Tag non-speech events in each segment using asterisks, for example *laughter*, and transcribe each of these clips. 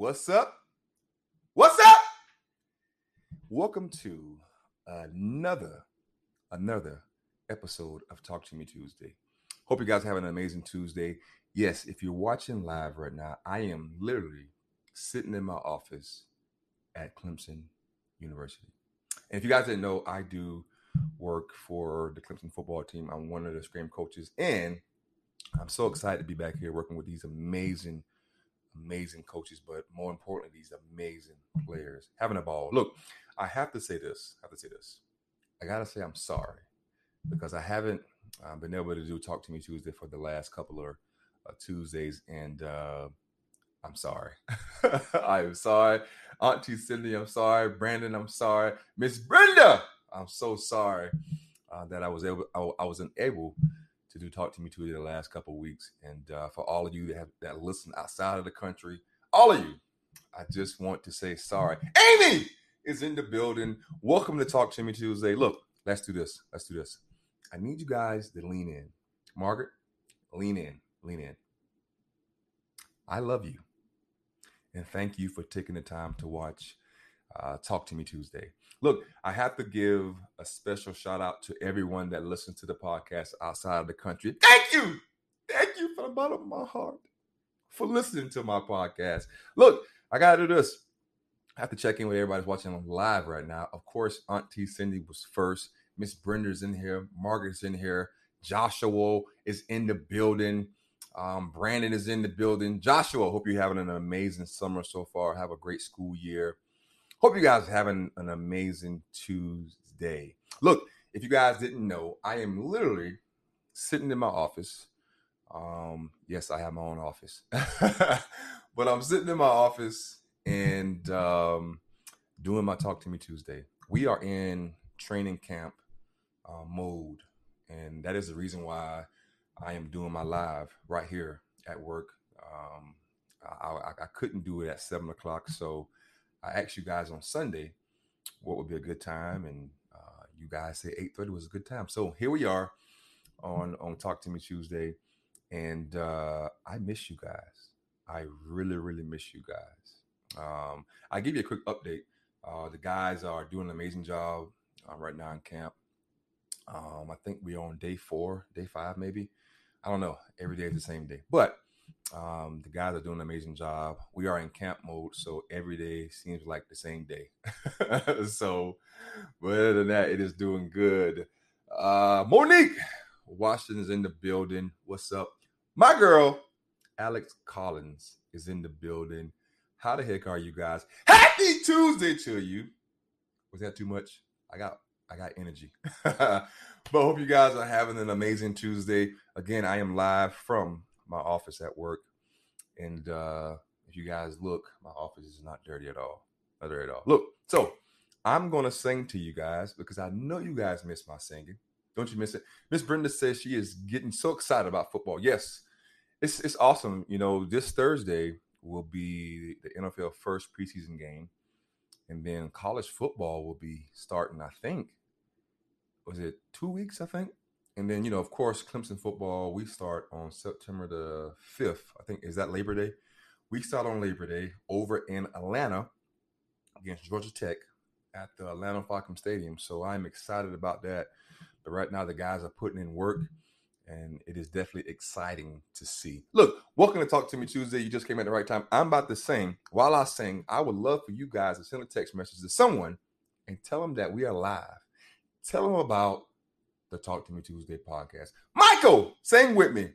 What's up? What's up? Welcome to another another episode of Talk to Me Tuesday. Hope you guys have an amazing Tuesday. Yes, if you're watching live right now, I am literally sitting in my office at Clemson University. And if you guys didn't know, I do work for the Clemson football team. I'm one of the scream coaches, and I'm so excited to be back here working with these amazing, amazing coaches, but more importantly, these amazing players having a ball. Look, I have to say this. I have to say this. I gotta say I'm sorry because I haven't uh, been able to do Talk to Me Tuesday for the last couple of uh, Tuesdays, and uh, I'm sorry. *laughs* I'm sorry, Auntie Cindy. I'm sorry, Brandon. I'm sorry, Miss Brenda. I'm so sorry uh, that I was able, I, I wasn't able to do Talk to Me Tuesday the last couple weeks, and uh, for all of you that have that listen outside of the country, all of you, I just want to say sorry. Amy is in the building. Welcome to Talk to Me Tuesday. Look, let's do this. Let's do this. I need you guys to lean in. Margaret, lean in, lean in. I love you. And thank you for taking the time to watch uh, Talk to Me Tuesday. Look, I have to give a special shout out to everyone that listens to the podcast outside of the country. Thank you. Thank you from the bottom of my heart for listening to my podcast. Look, I got to do this. I have to check in with everybody's watching live right now. Of course, Auntie Cindy was first. Miss Brenda's in here. Margaret's in here. Joshua is in the building. Um, Brandon is in the building. Joshua, hope you're having an amazing summer so far. Have a great school year. Hope you guys having an amazing Tuesday. Look, if you guys didn't know, I am literally sitting in my office. Um, yes, I have my own office, *laughs* but I'm sitting in my office and um, doing my Talk to Me Tuesday. We are in training camp uh, mode, and that is the reason why I am doing my live right here at work. Um, I, I, I couldn't do it at seven o'clock, so I asked you guys on Sunday what would be a good time, and uh, you guys say eight thirty was a good time. So here we are on on Talk to Me Tuesday, and uh, I miss you guys. I really, really miss you guys. Um, I give you a quick update. Uh, the guys are doing an amazing job uh, right now in camp. Um, I think we're on day four, day five, maybe. I don't know. Every day is the same day, but um, the guys are doing an amazing job. We are in camp mode, so every day seems like the same day. *laughs* so, but other than that, it is doing good. Uh, Monique Washington is in the building. What's up? My girl, Alex Collins, is in the building. How the heck are you guys? Happy Tuesday to you. Was that too much? I got I got energy. *laughs* but hope you guys are having an amazing Tuesday. Again, I am live from my office at work. And uh, if you guys look, my office is not dirty at all. Not dirty at all. Look, so I'm gonna sing to you guys because I know you guys miss my singing. Don't you miss it? Miss Brenda says she is getting so excited about football. Yes, it's it's awesome. You know, this Thursday will be the NFL first preseason game, and then college football will be starting. I think was it two weeks? I think and then, you know, of course, Clemson football, we start on September the 5th. I think, is that Labor Day? We start on Labor Day over in Atlanta against Georgia Tech at the Atlanta Falcon Stadium. So I'm excited about that. But right now, the guys are putting in work, and it is definitely exciting to see. Look, welcome to Talk to Me Tuesday. You just came at the right time. I'm about to sing. While I sing, I would love for you guys to send a text message to someone and tell them that we are live. Tell them about the Talk to Me Tuesday podcast. Michael, sing with me.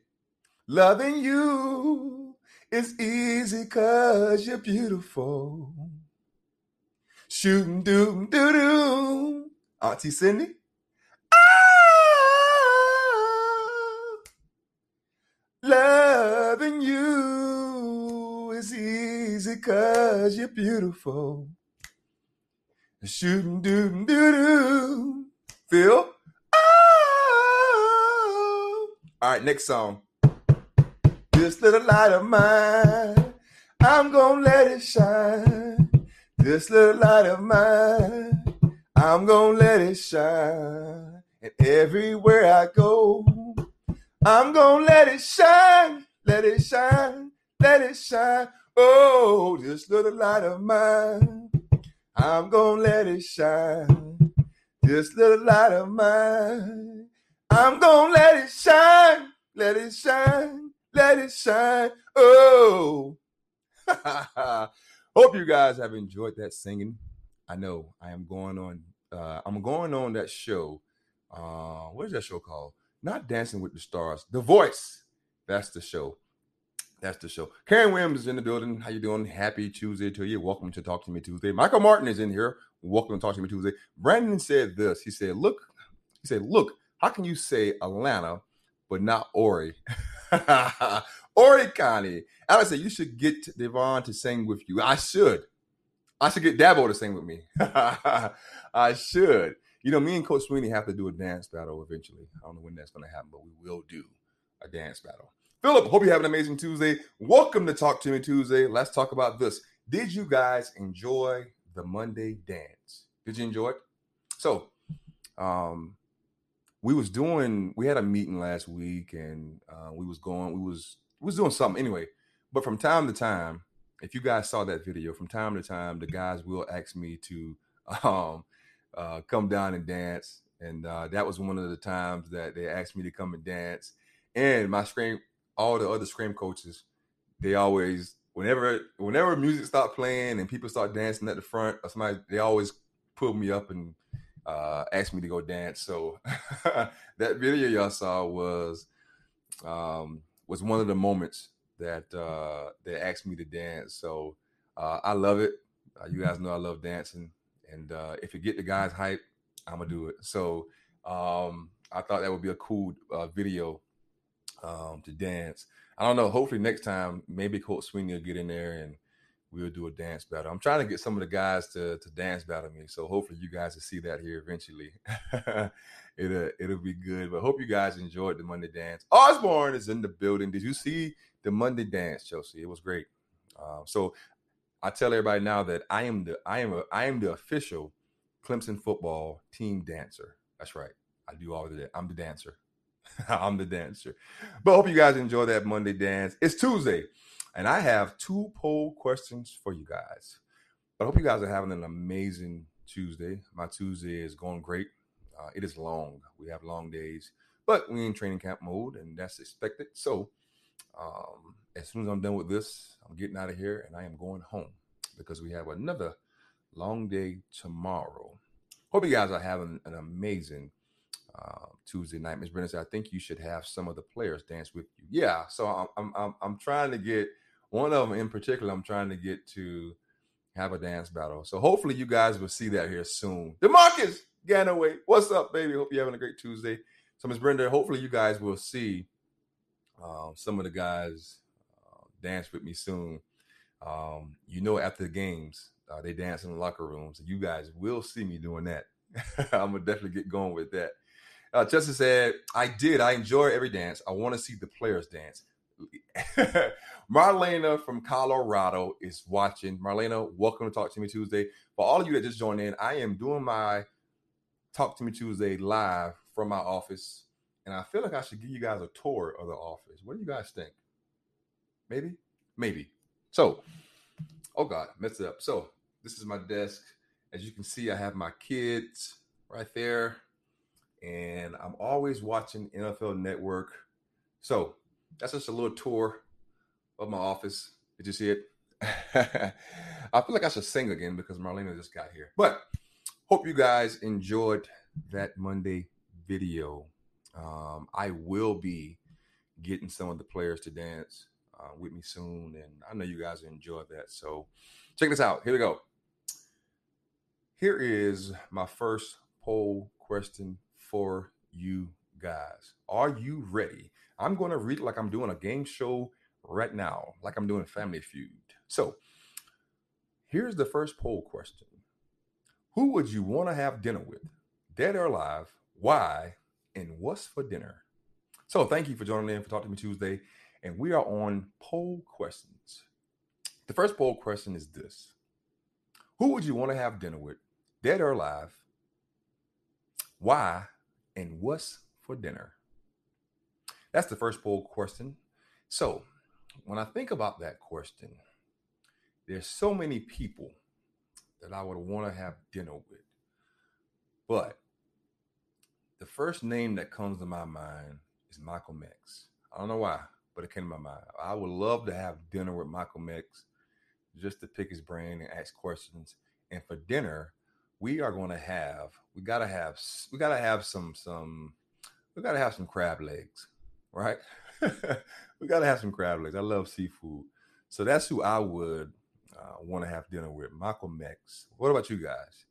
Loving you is easy because you're beautiful. Shooting doom doo doo. Auntie Cindy. Ah, loving you is easy because you're beautiful. Shooting doom doo doo. Phil. All right, next song. This little light of mine, I'm gonna let it shine. This little light of mine, I'm gonna let it shine. And everywhere I go, I'm gonna let it shine, let it shine, let it shine. Oh, this little light of mine, I'm gonna let it shine. This little light of mine, I'm gonna let it shine, let it shine, let it shine. Oh, *laughs* hope you guys have enjoyed that singing. I know I am going on. Uh, I'm going on that show. Uh, what is that show called? Not Dancing with the Stars. The Voice. That's the show. That's the show. Karen Williams is in the building. How you doing? Happy Tuesday to you. Welcome to Talk to Me Tuesday. Michael Martin is in here. Welcome to Talk to Me Tuesday. Brandon said this. He said, "Look, he said, look, how can you say Atlanta but not Horry? *laughs* Horry County. I said you should get Dabo to sing with you. I should. I should get Dabo to sing with me. *laughs* I should. You know, me and Coach Swinney have to do a dance battle eventually. I don't know when that's going to happen, but we will do a dance battle. Philip, hope you have an amazing Tuesday. Welcome to Talk to Me Tuesday. Let's talk about this. Did you guys enjoy the Monday dance? Did you enjoy it? So, um, we was doing we had a meeting last week and uh, we was going we was we was doing something. Anyway but from time to time if you guys saw that video from time to time the guys will ask me to *laughs* um, uh, come down and dance. And uh, that was one of the times that they asked me to come and dance. And my scream all the other scream coaches they always whenever whenever music start playing and people start dancing at the front or somebody they always pull me up and uh, asked me to go dance. So *laughs* that video y'all saw was um, was one of the moments that uh, they asked me to dance. So uh, I love it. Uh, you guys know I love dancing, and uh, if you get the guys hype, I'm gonna do it. So um, I thought that would be a cool uh, video um, to dance. I don't know. Hopefully next time, maybe Coach Swinney will get in there and we'll do a dance battle. I'm trying to get some of the guys to to dance battle me, so hopefully you guys will see that here eventually. *laughs* it'll it'll be good. But hope you guys enjoyed the Monday dance. Osborne is in the building. Did you see the Monday dance, Chelsea? It was great. Uh, so I tell everybody now that I am the I am a, I am the official Clemson football team dancer. That's right. I do all of that. I'm the dancer. *laughs* I'm the dancer. But hope you guys enjoy that Monday dance. It's Tuesday. And I have two poll questions for you guys. But I hope you guys are having an amazing Tuesday. My Tuesday is going great. Uh, it is long. We have long days, but we're in training camp mode, and that's expected. So, um, as soon as I'm done with this, I'm getting out of here and I am going home because we have another long day tomorrow. Hope you guys are having an amazing uh, Tuesday night. Miss Brennan said, I think you should have some of the players dance with you. Yeah, so I'm I'm I'm trying to get one of them in particular, I'm trying to get to have a dance battle. So hopefully you guys will see that here soon. Demarcus Ganaway, what's up, baby? Hope you're having a great Tuesday. So, Miss Brenda, hopefully you guys will see uh, some of the guys uh, dance with me soon. Um, you know, after the games, uh, they dance in the locker rooms. You guys will see me doing that. *laughs* I'm gonna definitely get going with that. Uh, Justin said, "I did. I enjoy every dance. I want to see the players dance. *laughs* Marlena from Colorado is watching. Marlena, welcome to Talk to Me Tuesday. For all of you that just joined in, I am doing my Talk to Me Tuesday live from my office, and I feel like I should give you guys a tour of the office. What do you guys think? Maybe, maybe. So, oh God, messed it up. So this is my desk. As you can see, I have my kids right there, and I'm always watching NFL Network. So that's just a little tour of my office. Did you see it? *laughs* I feel like I should sing again because Marlena just got here. But hope you guys enjoyed that Monday video. Um, I will be getting some of the players to dance uh, with me soon, and I know you guys enjoyed that. So check this out. Here we go. Here is my first poll question for you guys. Are you ready? I'm going to read like I'm doing a game show right now, like I'm doing Family Feud. So here's the first poll question Who would you want to have dinner with, dead or alive? Why? And what's for dinner? So thank you for joining in for Talk to Me Tuesday. And we are on poll questions. The first poll question is this Who would you want to have dinner with, dead or alive? Why? And what's for dinner? That's the first poll question. So, when I think about that question, there's so many people that I would want to have dinner with. But the first name that comes to my mind is Malcolm X. I don't know why, but it came to my mind. I would love to have dinner with Malcolm X just to pick his brain and ask questions. And for dinner, we are going to have we got to have we got to have some some we got to have some crab legs, right? *laughs* we got to have some crab legs. I love seafood. So that's who I would uh, want to have dinner with. Malcolm X. What about you guys?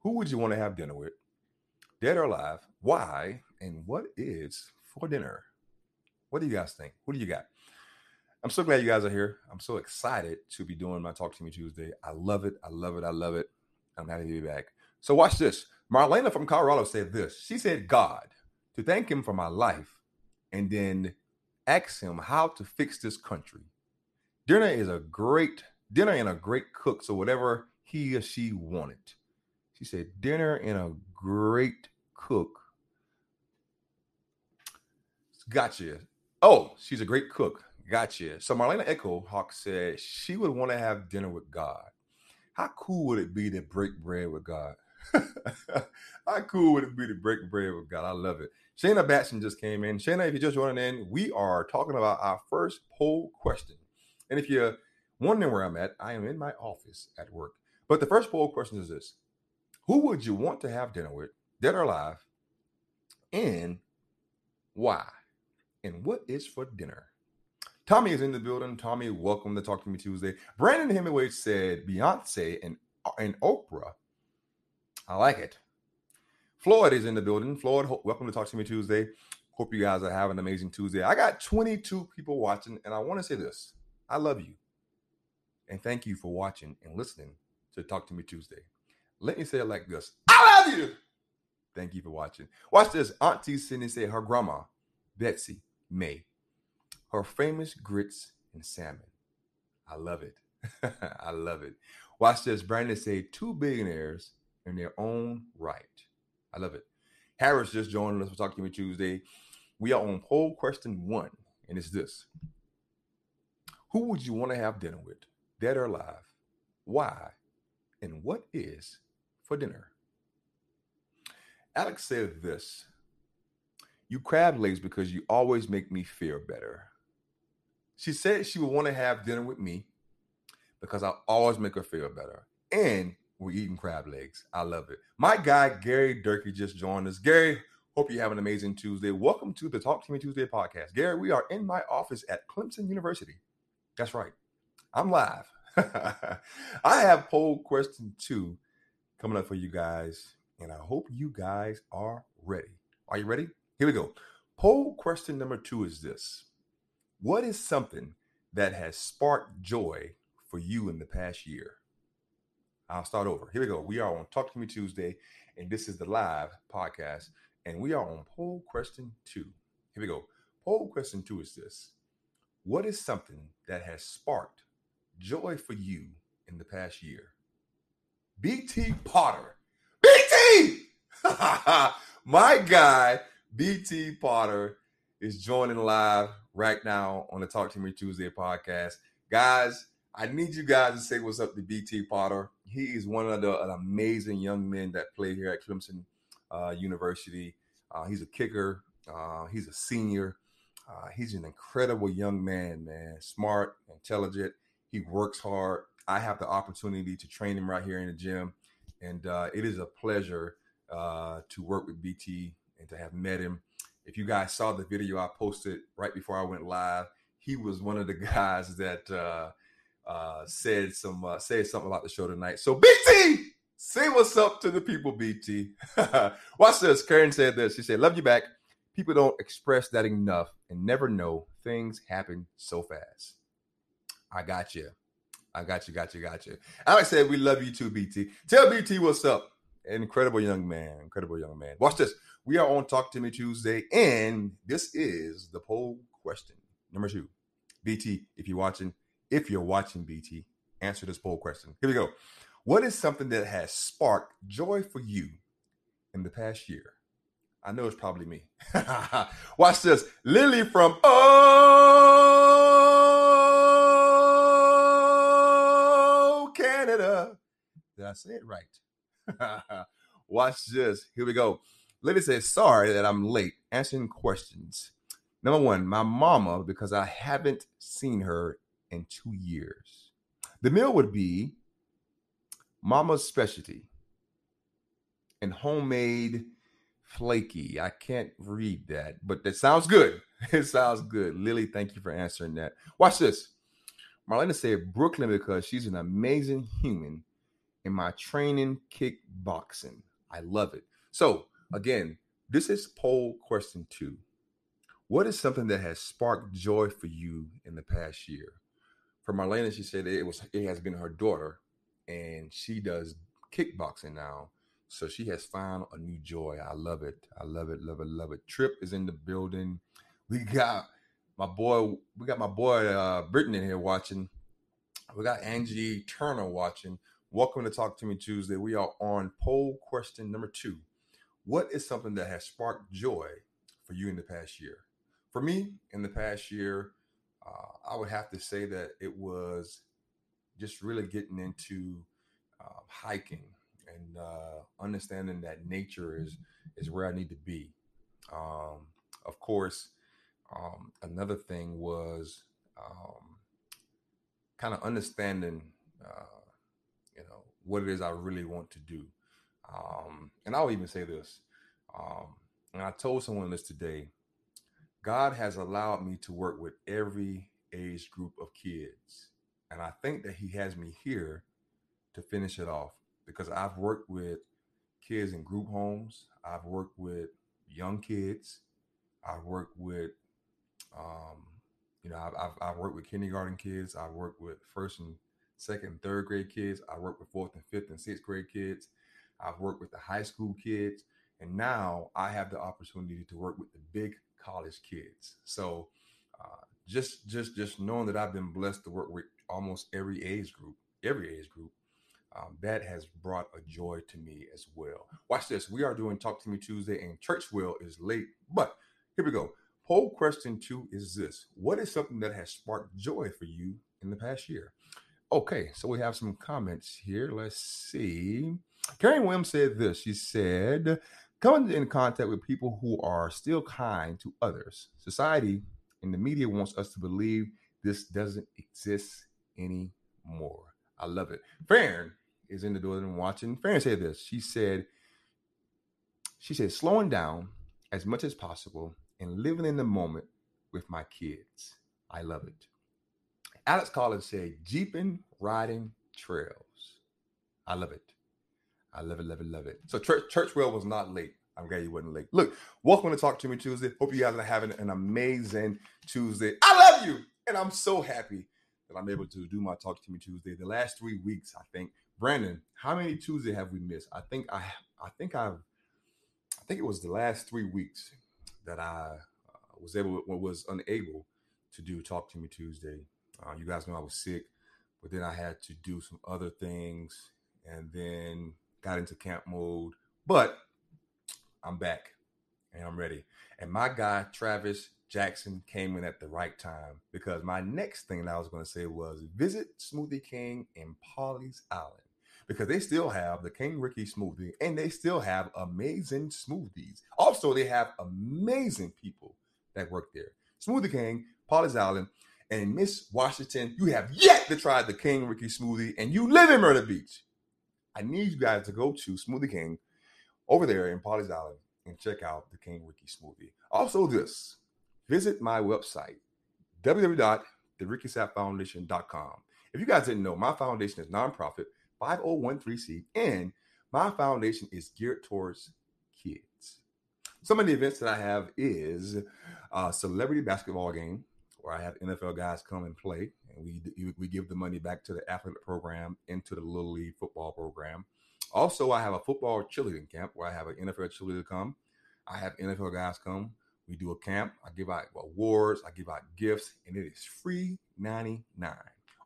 Who would you want to have dinner with? Dead or alive? Why? And what is for dinner. What do you guys think? What do you got? I'm so glad you guys are here. I'm so excited to be doing my Talk to Me Tuesday. I love it. I love it. I love it. I'm happy to be back. So watch this. Marlena from Colorado said this. She said, God, to thank him for my life and then ask him how to fix this country. Dinner is a great dinner and a great cook. So whatever he or she wanted. She said, dinner and a great cook Gotcha. Oh, she's a great cook. Gotcha. So Marlena Echo Hawk said she would want to have dinner with God. How cool would it be to break bread with God? *laughs* How cool would it be to break bread with God? I love it. Shayna Batson just came in. Shayna, if you're just joining in, we are talking about our first poll question. And if you're wondering where I'm at, I am in my office at work. But the first poll question is this Who would you want to have dinner with, dead or alive, and why? and what is for dinner. Tommy is in the building. Tommy, welcome to Talk to Me Tuesday. Brandon Hemingway said Beyonce and, and Oprah. I like it. Floyd is in the building. Floyd, welcome to Talk to Me Tuesday. Hope you guys are having an amazing Tuesday. I got 22 people watching, and I want to say this I love you. And thank you for watching and listening to Talk to Me Tuesday. Let me say it like this I love you. Thank you for watching. Watch this. Auntie Cindy say her grandma, Betsy, May. Her famous grits and salmon. I love it. *laughs* I love it. Watch this. Brandon say two billionaires in their own right. I love it. Harris just joined us for Talk to Me Tuesday. We are on poll question one, and it's this Who would you want to have dinner with, dead or alive? Why? And what is for dinner? Alex said this you crab legs because you always make me feel better. She said she would want to have dinner with me because I always make her feel better. And we're eating crab legs. I love it. My guy, Gary Durkee, just joined us. Gary, hope you have an amazing Tuesday. Welcome to the Talk to Me Tuesday podcast. Gary, we are in my office at Clemson University. That's right. I'm live. *laughs* I have poll question two coming up for you guys, and I hope you guys are ready. Are you ready? Here we go. Poll question number two is this What is something that has sparked joy for you in the past year? I'll start over. Here we go. We are on Talk to Me Tuesday, and this is the live podcast, and we are on poll question two. Here we go. Poll question two is this What is something that has sparked joy for you in the past year? BT Potter. BT! *laughs* My guy BT Potter is joining live right now on the Talk to Me Tuesday podcast. Guys, I need you guys to say what's up to BT Potter. He is one of the amazing young men that play here at Clemson uh, University. Uh, he's a kicker. Uh, he's a senior. Uh, he's an incredible young man, man. Smart, intelligent. He works hard. I have the opportunity to train him right here in the gym, and uh, it is a pleasure uh, to work with BT and to have met him. If you guys saw the video I posted right before I went live, he was one of the *laughs* guys that uh, said some uh, said something about the show tonight. So BT, say what's up to the people, BT. *laughs* Watch this. Karen said this. She said, "Love you back." People don't express that enough and never know things happen so fast. I got you. I got you, got you, got you. Alex said, We love you too, BT. Tell BT what's up. Incredible young man. Incredible young man. Watch this. We are on Talk to Me Tuesday, and this is the poll question. Number two, BT, if you're watching, if you're watching BT, answer this poll question. Here we go. What is something that has sparked joy for you in the past year? I know it's probably me. *laughs* Watch this. Lily from Oh Canada. Did I say it right? *laughs* Watch this. Here we go. Lily says, sorry that I'm late answering questions. Number one, my mama, because I haven't seen her in two years. The meal would be mama's specialty and homemade flaky. I can't read that, but that sounds good. *laughs* It sounds good. Lily, thank you for answering that. Watch this. Marlena said Brooklyn because she's an amazing human in my training kickboxing. I love it. So, again, this is poll question two. What is something that has sparked joy for you in the past year? For Marlena, she said it was it has been her daughter, and she does kickboxing now. So she has found a new joy. I love it. I love it. Love it. Love it. Trip is in the building. We got my boy. We got my boy uh, Britton in here watching. We got Angie Turner watching. Welcome to Talk to Me Tuesday. We are on poll question number two. What is something that has sparked joy for you in the past year? For me, in the past year, uh, I would have to say that it was just really getting into uh, hiking and uh, understanding that nature is is where I need to be. Um, of course, um, another thing was um, kind of understanding, uh, you know, what it is I really want to do. Um, and I'll even say this, um, and I told someone this today. God has allowed me to work with every age group of kids, and I think that He has me here to finish it off because I've worked with kids in group homes. I've worked with young kids. I've worked with, um, you know, I've, I've, I've, worked with kindergarten kids. I've worked with first and second and third grade kids. I work with fourth and fifth and sixth grade kids. I've worked with the high school kids. And now I have the opportunity to work with the big college kids. So uh, just just just knowing that I've been blessed to work with almost every age group, every age group, um, that has brought a joy to me as well. Watch this. We are doing Talk to Me Tuesday, and Churchwell is late, but here we go. Poll question two is this What is something that has sparked joy for you in the past year? Okay, so we have some comments here. Let's see. Karen Williams said this. She said, Coming in contact with people who are still kind to others. Society and the media wants us to believe this doesn't exist anymore. I love it. Farron is in the building watching. Farron said this. She said, she said, slowing down as much as possible and living in the moment with my kids. I love it. Alex Collins said, Jeeping, riding trails. I love it. I love it, love it, love it. So Church church, Churchwell was not late. I'm glad you wasn't late. Look, welcome to Talk to Me Tuesday. Hope you guys are having an amazing Tuesday. I love you, and I'm so happy that I'm able to do my Talk to Me Tuesday. The last three weeks, I think. Brandon, how many Tuesday have we missed? I think I, I think I've, I think it was the last three weeks that I uh, was able, was unable to do Talk to Me Tuesday. Uh, you guys know I was sick, but then I had to do some other things, and then got into camp mode. But I'm back, and I'm ready. And my guy Travis Jackson came in at the right time because my next thing that I was going to say was visit Smoothie King in Pawleys Island because they still have the King Ricky smoothie and they still have amazing smoothies. Also, they have amazing people that work there. Smoothie King, Pawleys Island, and Miss Washington, you have yet to try the King Ricky smoothie and you live in Myrtle Beach. I need you guys to go to Smoothie King over there in Pawleys Island and check out the King Ricky smoothie. Also, this visit my website, www.therickysappfoundation.com. If you guys didn't know, my foundation is nonprofit, 5013C, and my foundation is geared towards kids. Some of the events that I have is a celebrity basketball game where I have NFL guys come and play, and we we give the money back to the athletic program into the little league football program. Also, I have a football cheerleading camp where I have an NFL cheerleader come. I have NFL guys come. We do a camp. I give out awards. I give out gifts, and it is free 99.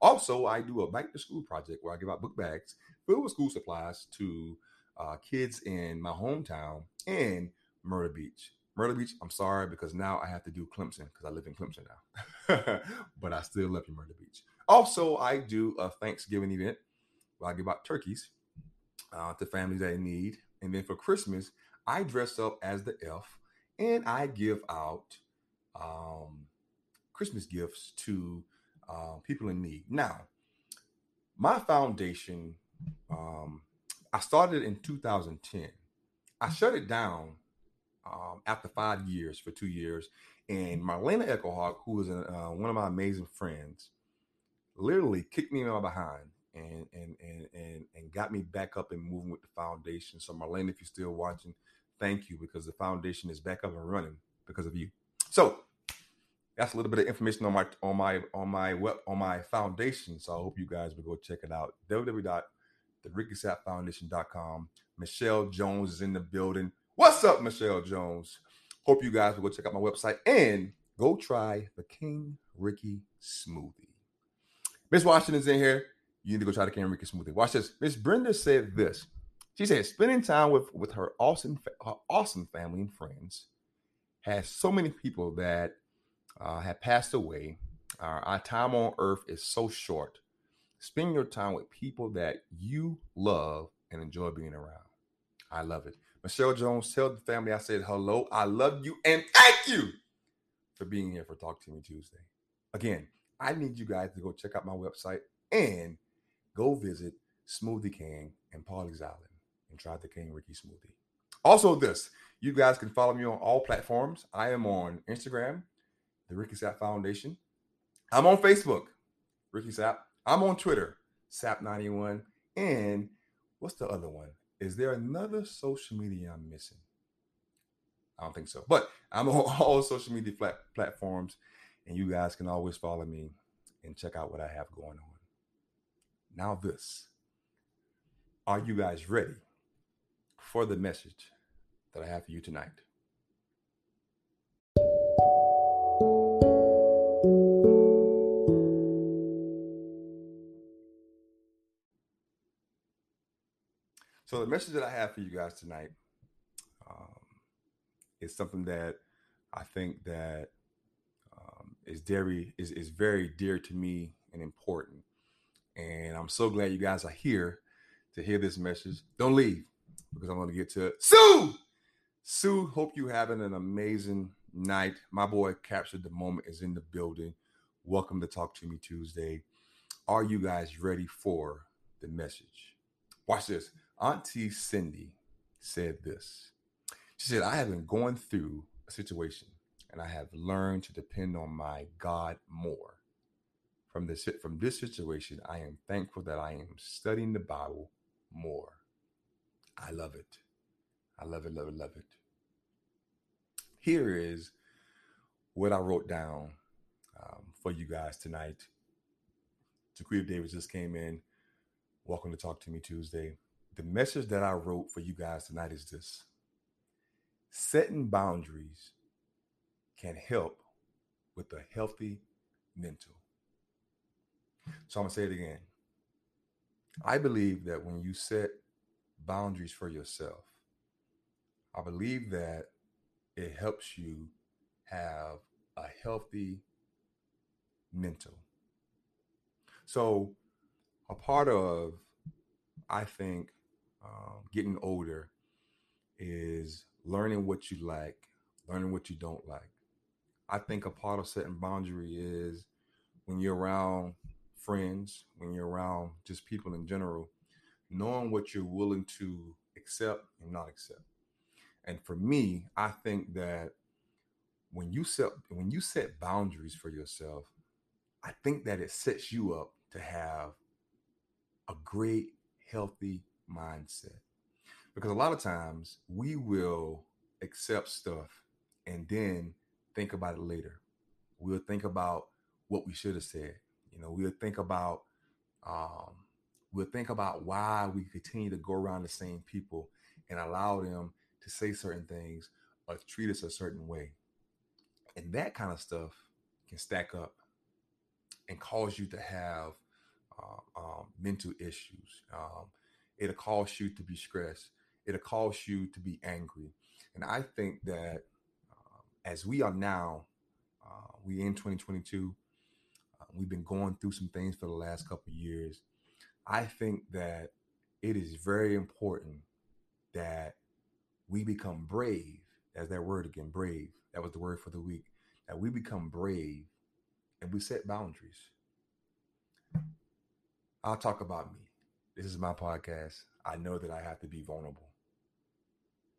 Also, I do a back to school project where I give out book bags filled with school supplies to uh, kids in my hometown in Myrtle Beach. Myrtle Beach, I'm sorry because now I have to do Clemson because I live in Clemson now. *laughs* but I still love you, Myrtle Beach. Also, I do a Thanksgiving event where I give out turkeys uh, to families that need. And then for Christmas, I dress up as the elf and I give out um, Christmas gifts to uh, people in need. Now, my foundation, um, I started in 2010. I shut it down um, after five years for two years. And Marlena Echohawk, who is a, uh, one of my amazing friends, literally kicked me in my behind and and and and and got me back up and moving with the foundation. So Marlene, if you're still watching, thank you because the foundation is back up and running because of you. So that's a little bit of information on my on my on my web on my foundation. So I hope you guys will go check it out. www.therickysappfoundation.com. Michelle Jones is in the building. What's up, Michelle Jones? Hope you guys will go check out my website and go try the King Ricky smoothie. Miss Washington's in here. You need to go try the King Ricky smoothie. Watch this. Miss Brenda said this. She said, spending time with, with her awesome, her awesome family and friends has so many people that uh, have passed away. Our time on earth is so short. Spend your time with people that you love and enjoy being around. I love it. Michelle Jones, tell the family I said hello. I love you and thank you for being here for Talk to Me Tuesday. Again, I need you guys to go check out my website and go visit Smoothie King and Pawleys Island and try the King Ricky smoothie. Also, this you guys can follow me on all platforms. I am on Instagram, the Ricky Sapp Foundation. I'm on Facebook, Ricky Sapp. I'm on Twitter, Sapp91. And what's the other one? Is there another social media I'm missing? I don't think so. But I'm on *laughs* all social media flat platforms, and you guys can always follow me and check out what I have going on. Now, this. Are you guys ready for the message that I have for you tonight? So, the message that I have for you guys tonight um, is something that I think that um, is very is, is very dear to me and important. And I'm so glad you guys are here to hear this message. Don't leave because I'm going to get to it. Sue! Sue, hope you having an amazing night. My boy captured the moment is in the building. Welcome to Talk to Me Tuesday. Are you guys ready for the message? Watch this. Auntie Cindy said this. She said, I have been going through a situation and I have learned to depend on my God more. From this from this situation, I am thankful that I am studying the Bible more. I love it. I love it, love it, love it. Here is what I wrote down um, for you guys tonight. Jaquita Davis just came in. Welcome to Talk to Me Tuesday. The message that I wrote for you guys tonight is this setting boundaries can help with a healthy mental. So I'm going to say it again. I believe that when you set boundaries for yourself, I believe that it helps you have a healthy mental. So, a part of, I think, um, getting older is learning what you like, learning what you don't like. I think a part of setting boundary is when you're around friends, when you're around just people in general, knowing what you're willing to accept and not accept. And for me, I think that when you set when you set boundaries for yourself, I think that it sets you up to have a great healthy mindset. Because a lot of times we will accept stuff and then think about it later. We'll think about what we should have said. You know, we'll think about um, we'll think about why we continue to go around the same people and allow them to say certain things or treat us a certain way. And that kind of stuff can stack up and cause you to have uh, um, mental issues. Um, it'll cause you to be stressed. It'll cause you to be angry. And I think that uh, as we are now, uh, we in 2022, uh, we've been going through some things for the last couple years I think that it is very important that we become brave. As that word again, brave. That was the word for the week. That we become brave and we set boundaries. I'll talk about me. This is my podcast. I know that I have to be vulnerable.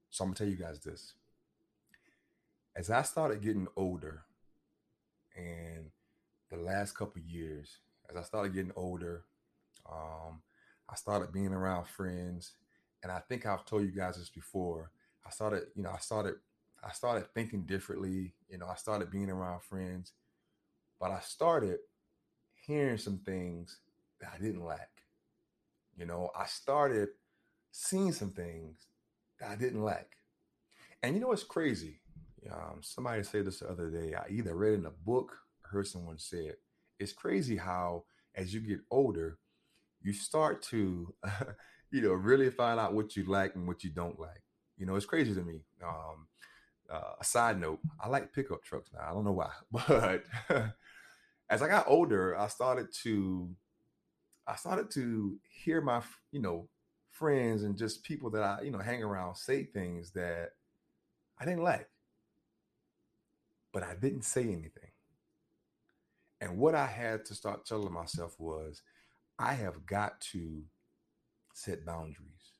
So I'm gonna tell you guys this. As I started getting older, and the last couple years, as I started getting older, um, I started being around friends, and I think I've told you guys this before. I started, you know, I started, I started thinking differently. You know, I started being around friends, but I started hearing some things that I didn't like. You know, I started seeing some things that I didn't like. And you know what's crazy? Um, somebody said this the other day. I either read in a book heard someone say it. It's crazy how, as you get older, you start to, *laughs* you know, really find out what you like and what you don't like. You know, it's crazy to me. Um, uh, a side note, I like pickup trucks now. I don't know why, *laughs* but *laughs* as I got older, I started to I started to hear my, you know, friends and just people that I, you know, hang around say things that I didn't like. But I didn't say anything. And what I had to start telling myself was, I have got to set boundaries.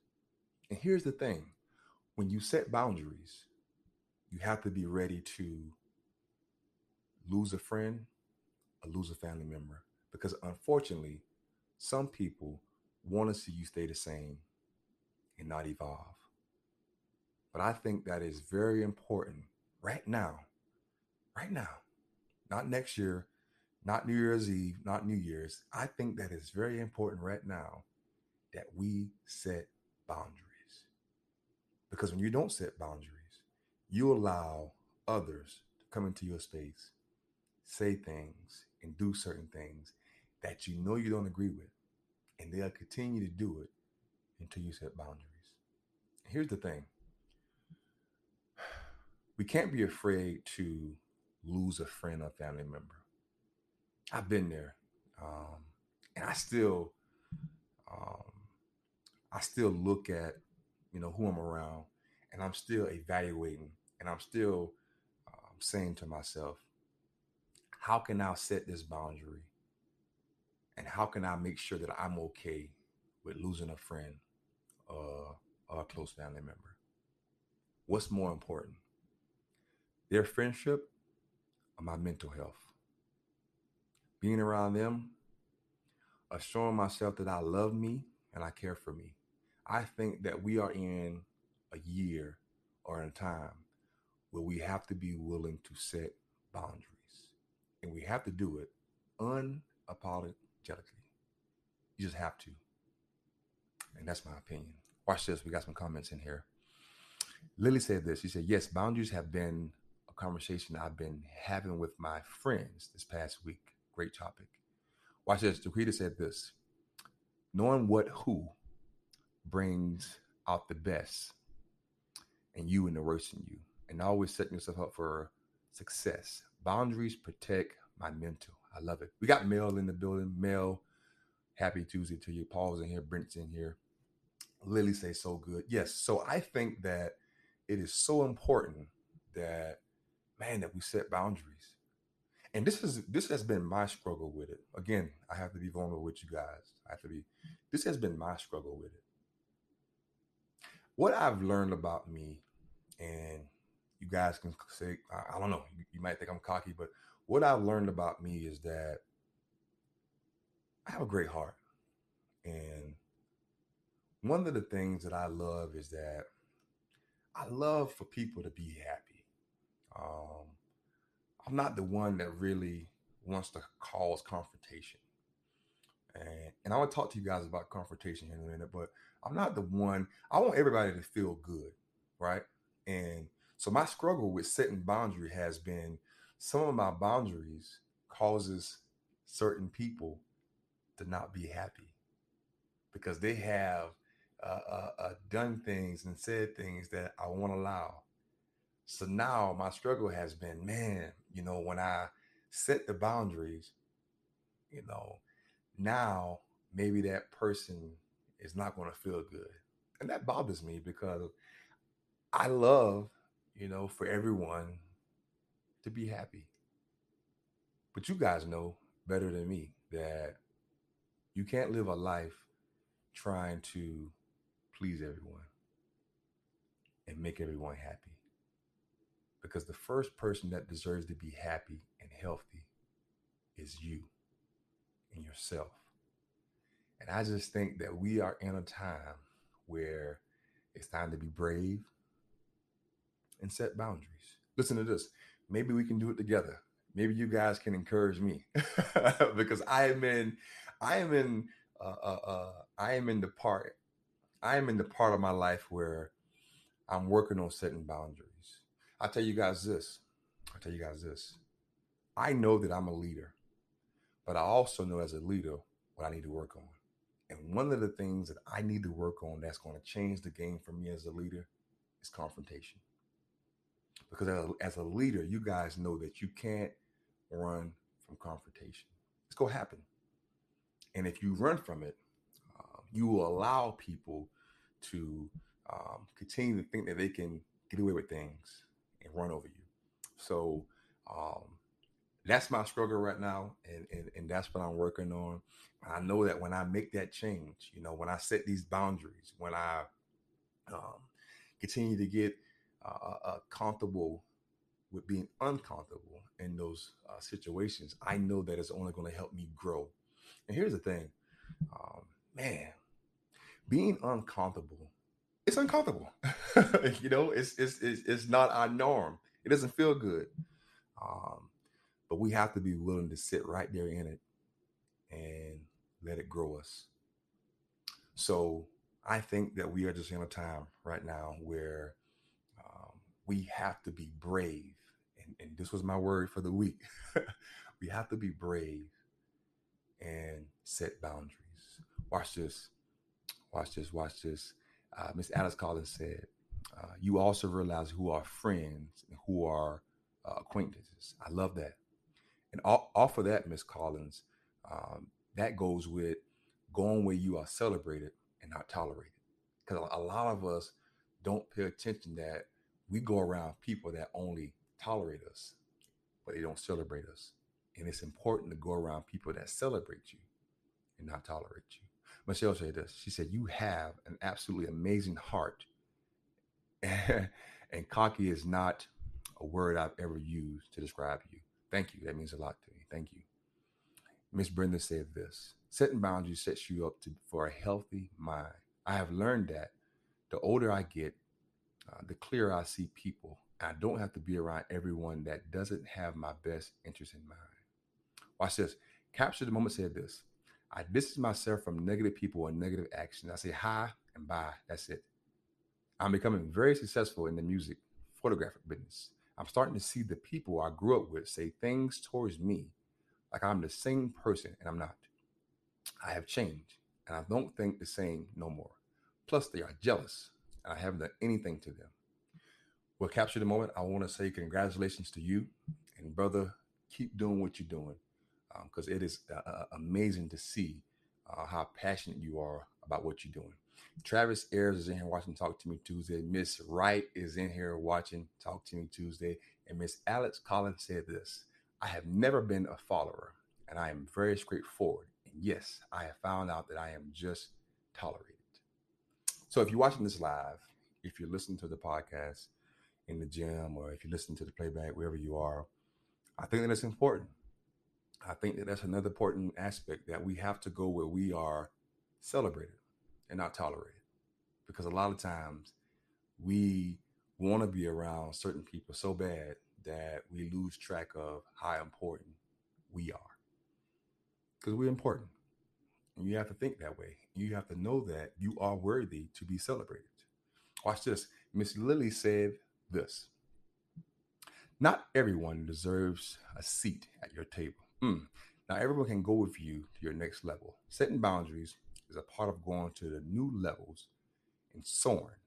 And here's the thing when you set boundaries, you have to be ready to lose a friend or lose a family member. Because unfortunately, some people want to see you stay the same and not evolve. But I think that is very important right now, right now, not next year, not New Year's Eve, not New Year's. I think that is very important right now that we set boundaries. Because when you don't set boundaries, you allow others to come into your space, say things, and do certain things that you know you don't agree with. And they'll continue to do it until you set boundaries. Here's the thing *sighs* we can't be afraid to lose a friend or family member. I've been there. Um, and I still, um, I still look at, you know, who I'm around and I'm still evaluating and I'm still um, saying to myself, how can I set this boundary and how can I make sure that I'm okay with losing a friend uh, or a close family member? What's more important, their friendship or my mental health? Being around them, assuring myself that I love me and I care for me. I think that we are in a year or in a time where we have to be willing to set boundaries. And we have to do it unapologetically You just have to. And that's my opinion. Watch this. We got some comments in here. Lily said this. She said, Yes, boundaries have been a conversation I've been having with my friends this past week. Great topic. Watch this. Jaquita said this knowing what who brings out the best and you and the worst in you, and always setting yourself up for success. Boundaries protect my mental. I love it. We got Mel in the building. Mel, happy Tuesday to you. Paul's in here. Brent's in here. Lily say so good. Yes. So I think that it is so important that man that we set boundaries. And this is this has been my struggle with it. Again, I have to be vulnerable with you guys. I have to be this has been my struggle with it. What I've learned about me, and you guys can say, I, don't know, you might think I'm cocky, but what I've learned about me is that I have a great heart. And one of the things that I love is that I love for people to be happy. Um, I'm not the one that really wants to cause confrontation. And, and I want to talk to you guys about confrontation in a minute, but I'm not the one, I want everybody to feel good, right? And so my struggle with setting boundary has been some of my boundaries causes certain people to not be happy because they have uh, uh, uh, done things and said things that I won't allow. So now my struggle has been, man, you know, when I set the boundaries, you know, now maybe that person is not going to feel good. And that bothers me because I love, you know, for everyone to be happy. But you guys know better than me that you can't live a life trying to please everyone and make everyone happy. Because the first person that deserves to be happy and healthy is you and yourself. And I just think that we are in a time where it's time to be brave and set boundaries. Listen to this. Maybe we can do it together. Maybe you guys can encourage me *laughs* because I am in, I am in, uh, uh, uh, I am in the part, I am in the part of my life where I'm working on setting boundaries. I'll tell you guys this. I'll tell you guys this. I know that I'm a leader, but I also know as a leader what I need to work on. And one of the things that I need to work on that's going to change the game for me as a leader is confrontation. Because as a, leader, you guys know that you can't run from confrontation. It's going to happen. And if you run from it, uh, you will allow people to um, continue to think that they can get away with things and run over you. So um, that's my struggle right now, and, and and that's what I'm working on. I know that when I make that change, you know, when I set these boundaries, when I um, continue to get uh, uh, comfortable with being uncomfortable in those uh, situations, I know that it's only going to help me grow. And here's the thing, um, man, being uncomfortable, it's uncomfortable. *laughs* you know, it's, it's it's it's not our norm. It doesn't feel good. Um, but we have to be willing to sit right there in it and let it grow us. So I think that we are just in a time right now where we have to be brave. And, and this was my word for the week. *laughs* we have to be brave and set boundaries. Watch this. Watch this. Watch this. Uh, Miss Alice Collins said, uh, You also realize who are friends and who are uh, acquaintances. I love that. And off of that, Miss Collins, um, that goes with going where you are celebrated and not tolerated. Because a lot of us don't pay attention that we go around people that only tolerate us, but they don't celebrate us. And it's important to go around people that celebrate you and not tolerate you. Michelle said this. She said, You have an absolutely amazing heart. *laughs* and cocky is not a word I've ever used to describe you. Thank you. That means a lot to me. Thank you. Miss Brenda said this setting boundaries sets you up to, for a healthy mind. I have learned that the older I get, uh, the clearer I see people. I don't have to be around everyone that doesn't have my best interest in mind. Watch this. Capture the moment said this. I distance myself from negative people and negative action. I say hi and bye. That's it. I'm becoming very successful in the music photographic business. I'm starting to see the people I grew up with say things towards me like I'm the same person and I'm not. I have changed and I don't think the same no more. Plus, they are jealous and I haven't done anything to them. Well, capture the moment. I want to say congratulations to you and brother. Keep doing what you're doing because um, it is uh, uh, amazing to see uh, how passionate you are about what you're doing. Travis Ayers is in here watching Talk to Me Tuesday. Miss Wright is in here watching Talk to Me Tuesday. And Miss Alex Collins said this I have never been a follower, and I am very straightforward. And yes, I have found out that I am just tolerated. So if you're watching this live, if you're listening to the podcast in the gym, or if you listen to the playback, wherever you are, I think that it's important. I think that that's another important aspect that we have to go where we are celebrated and not tolerated. Because a lot of times we want to be around certain people so bad that we lose track of how important we are. Because we're important. You have to think that way. You have to know that you are worthy to be celebrated. Watch this. Miss Lily said this Not everyone deserves a seat at your table. Mm. Now, everyone can go with you to your next level. Setting boundaries is a part of going to the new levels and soaring.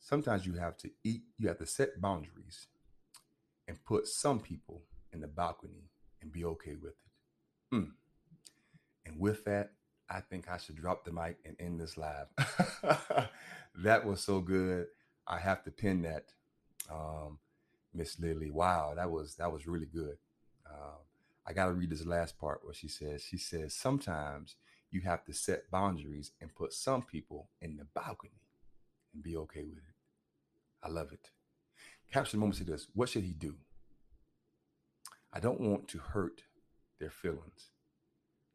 Sometimes you have to eat, you have to set boundaries and put some people in the balcony and be okay with it. Mm. And with that, I think I should drop the mic and end this live. *laughs* that was so good. I have to pin that, um, Miss Lily. Wow, that was that was really good. Um, I got to read this last part where she says she says sometimes you have to set boundaries and put some people in the balcony and be okay with it. I love it. Capture the moment. Say this. What should he do? I don't want to hurt their feelings.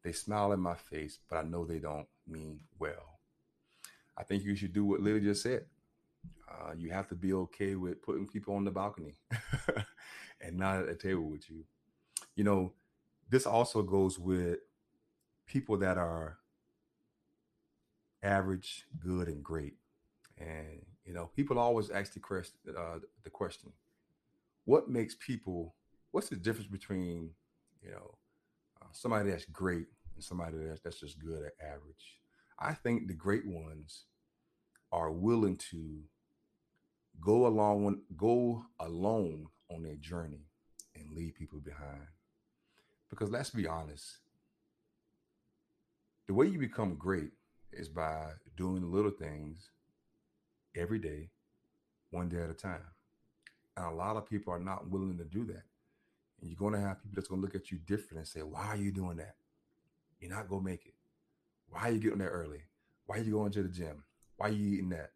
They smile in my face, but I know they don't mean well. I think you should do what Lily just said. Uh, you have to be okay with putting people on the balcony *laughs* and not at a table with you. You know, this also goes with people that are average, good, and great. And you know, people always ask the question, uh, the question, what makes people? What's the difference between you know uh, somebody that's great and somebody that's that's just good at average? I think the great ones are willing to go along go alone on their journey and leave people behind. Because let's be honest, the way you become great is by doing the little things every day, one day at a time. And a lot of people are not willing to do that. And you're going to have people that's going to look at you different and say, Why are you doing that? You're not to make it. Why are you getting there early? Why are you going to the gym? Why are you eating that?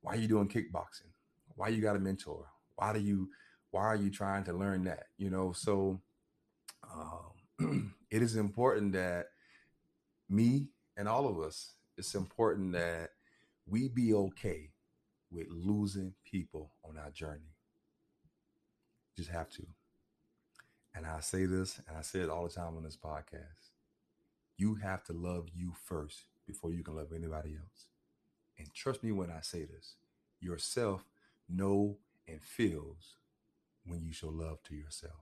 Why are you doing kickboxing? Why you got a mentor? Why do you why are you trying to learn that? You know, so um, *clears throat* it is important that me and all of us, it's important that we be okay with losing people on our journey. Just have to. And I say this, and I say it all the time on this podcast. You have to love you first before you can love anybody else. And trust me when I say this yourself know and feels when you show love to yourself.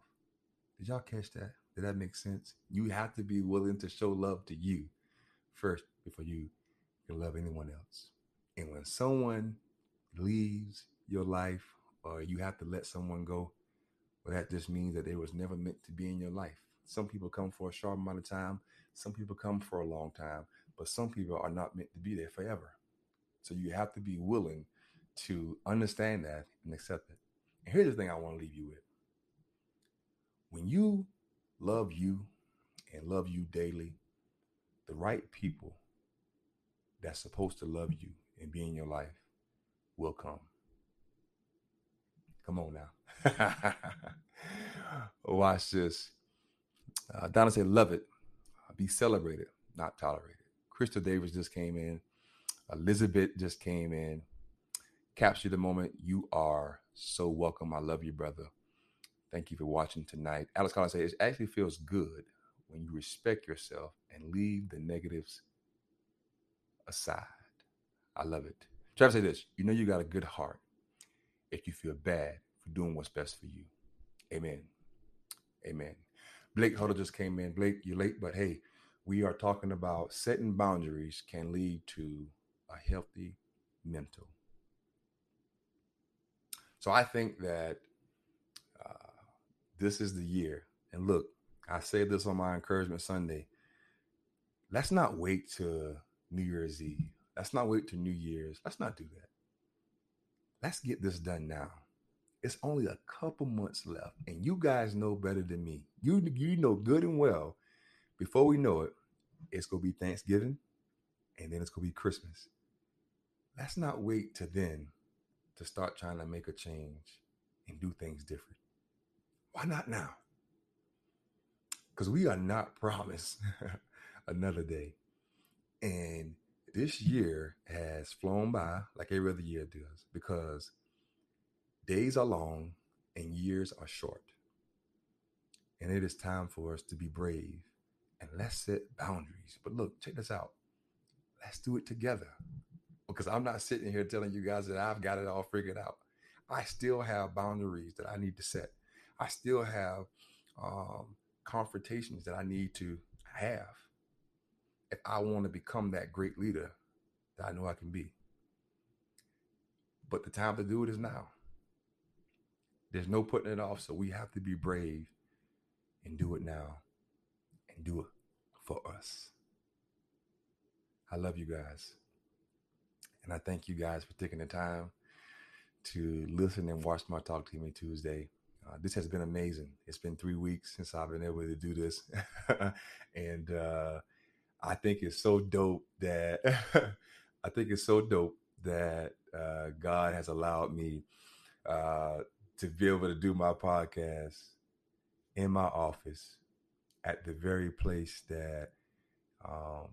Did y'all catch that? Did that make sense? You have to be willing to show love to you first before you can love anyone else. And when someone leaves your life or you have to let someone go, well, that just means that they was never meant to be in your life. Some people come for a short amount of time, some people come for a long time, but some people are not meant to be there forever. So you have to be willing to understand that and accept it. And here's the thing I want to leave you with. When you love you and love you daily, the right people that's supposed to love you and be in your life will come. Come on now. *laughs* Watch this. Uh, Donna said, love it. Be celebrated, not tolerated. Crystal Davis just came in. Elizabeth just came in capture the moment. You are so welcome. I love you, brother. Thank you for watching tonight. Alex Collins says it actually feels good when you respect yourself and leave the negatives aside. I love it. Travis say this. You know you got a good heart if you feel bad for doing what's best for you. Amen. Amen. Blake Huddle just came in. Blake, you're late, but hey, we are talking about setting boundaries can lead to a healthy mental. So I think that uh, this is the year. And look, I say this on my encouragement Sunday. Let's not wait to New Year's Eve. Let's not wait to New Year's. Let's not do that. Let's get this done now. It's only a couple months left, and you guys know better than me. You you know good and well. Before we know it, it's gonna be Thanksgiving, and then it's gonna be Christmas. Let's not wait to then to start trying to make a change and do things different. Why not now? Because we are not *laughs* promised another day. And this year has flown by like every other year does because days are long and years are short. And it is time for us to be brave and let's set boundaries. But look, check this out. Let's do it together because I'm not sitting here telling you guys that I've got it all figured out. I still have boundaries that I need to set. I still have um, confrontations that I need to have if I want to become that great leader that I know I can be. But the time to do it is now. There's no putting it off. So we have to be brave and do it now and do it for us. I love you guys. And I thank you guys for taking the time to listen and watch my Talk to Me Tuesday. Uh, this has been amazing. It's been three weeks since I've been able to do this. *laughs* and uh, I think it's so dope that *laughs* I think it's so dope that uh, God has allowed me uh, to be able to do my podcast in my office at the very place that um,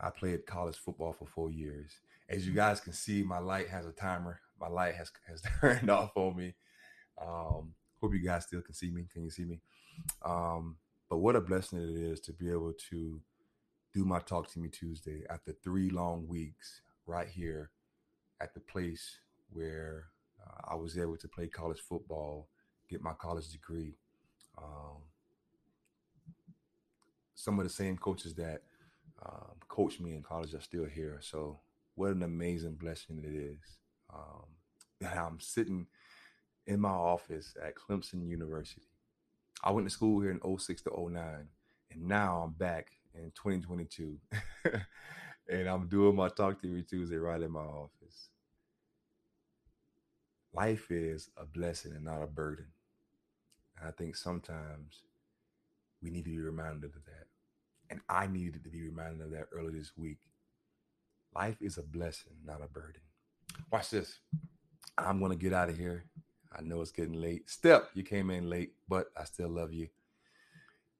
I played college football for four years. As you guys can see, my light has a timer. My light has has *laughs* turned off on me. Um, hope you guys still can see me. Can you see me? Um, but what a blessing it is to be able to do my Talk to Me Tuesday after three long weeks right here at the place where I was able to play college football, get my college degree. Um, some of the same coaches that um, coached me in college are still here. So, what an amazing blessing it is. Um, *laughs* I'm sitting in my office at Clemson University. I went to school here in 06 to 09, and now I'm back in 2022. *laughs* and I'm doing my Talk to Me Tuesday right in my office. Life is a blessing and not a burden. And I think sometimes we need to be reminded of that. And I needed to be reminded of that earlier this week. Life is a blessing, not a burden. Watch this. I'm going to get out of here. I know it's getting late. Step, you came in late, but I still love you.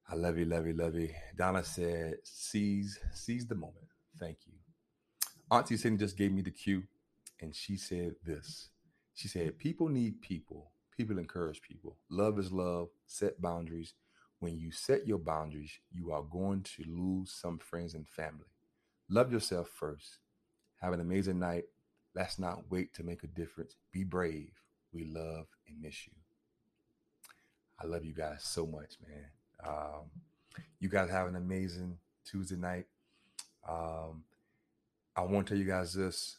I love you, love you, love you. Donna said, seize, seize the moment. Thank you. Auntie Cindy just gave me the cue and she said this. She said, People need people. People encourage people. Love is love. Set boundaries. When you set your boundaries, you are going to lose some friends and family. Love yourself first. Have an amazing night. Let's not wait to make a difference. Be brave. We love and miss you. I love you guys so much, man. Um, you guys have an amazing Tuesday night. Um, I want to tell you guys this.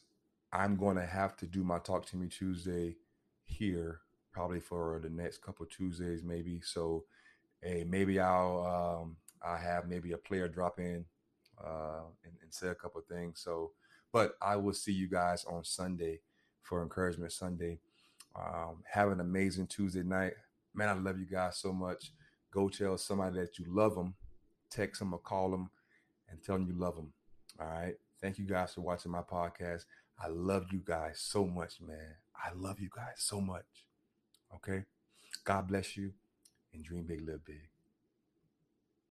I'm going to have to do my Talk to Me Tuesday here probably for the next couple Tuesdays, maybe. So, hey, maybe I'll um, I have maybe a player drop in uh, and, and say a couple things. So, but I will see you guys on Sunday for Encouragement Sunday. Um, have an amazing Tuesday night, man. I love you guys so much. Go tell somebody that you love them. Text them or call them and tell them you love them. All right. Thank you guys for watching my podcast. I love you guys so much, man. I love you guys so much. Okay. God bless you and dream big, live big.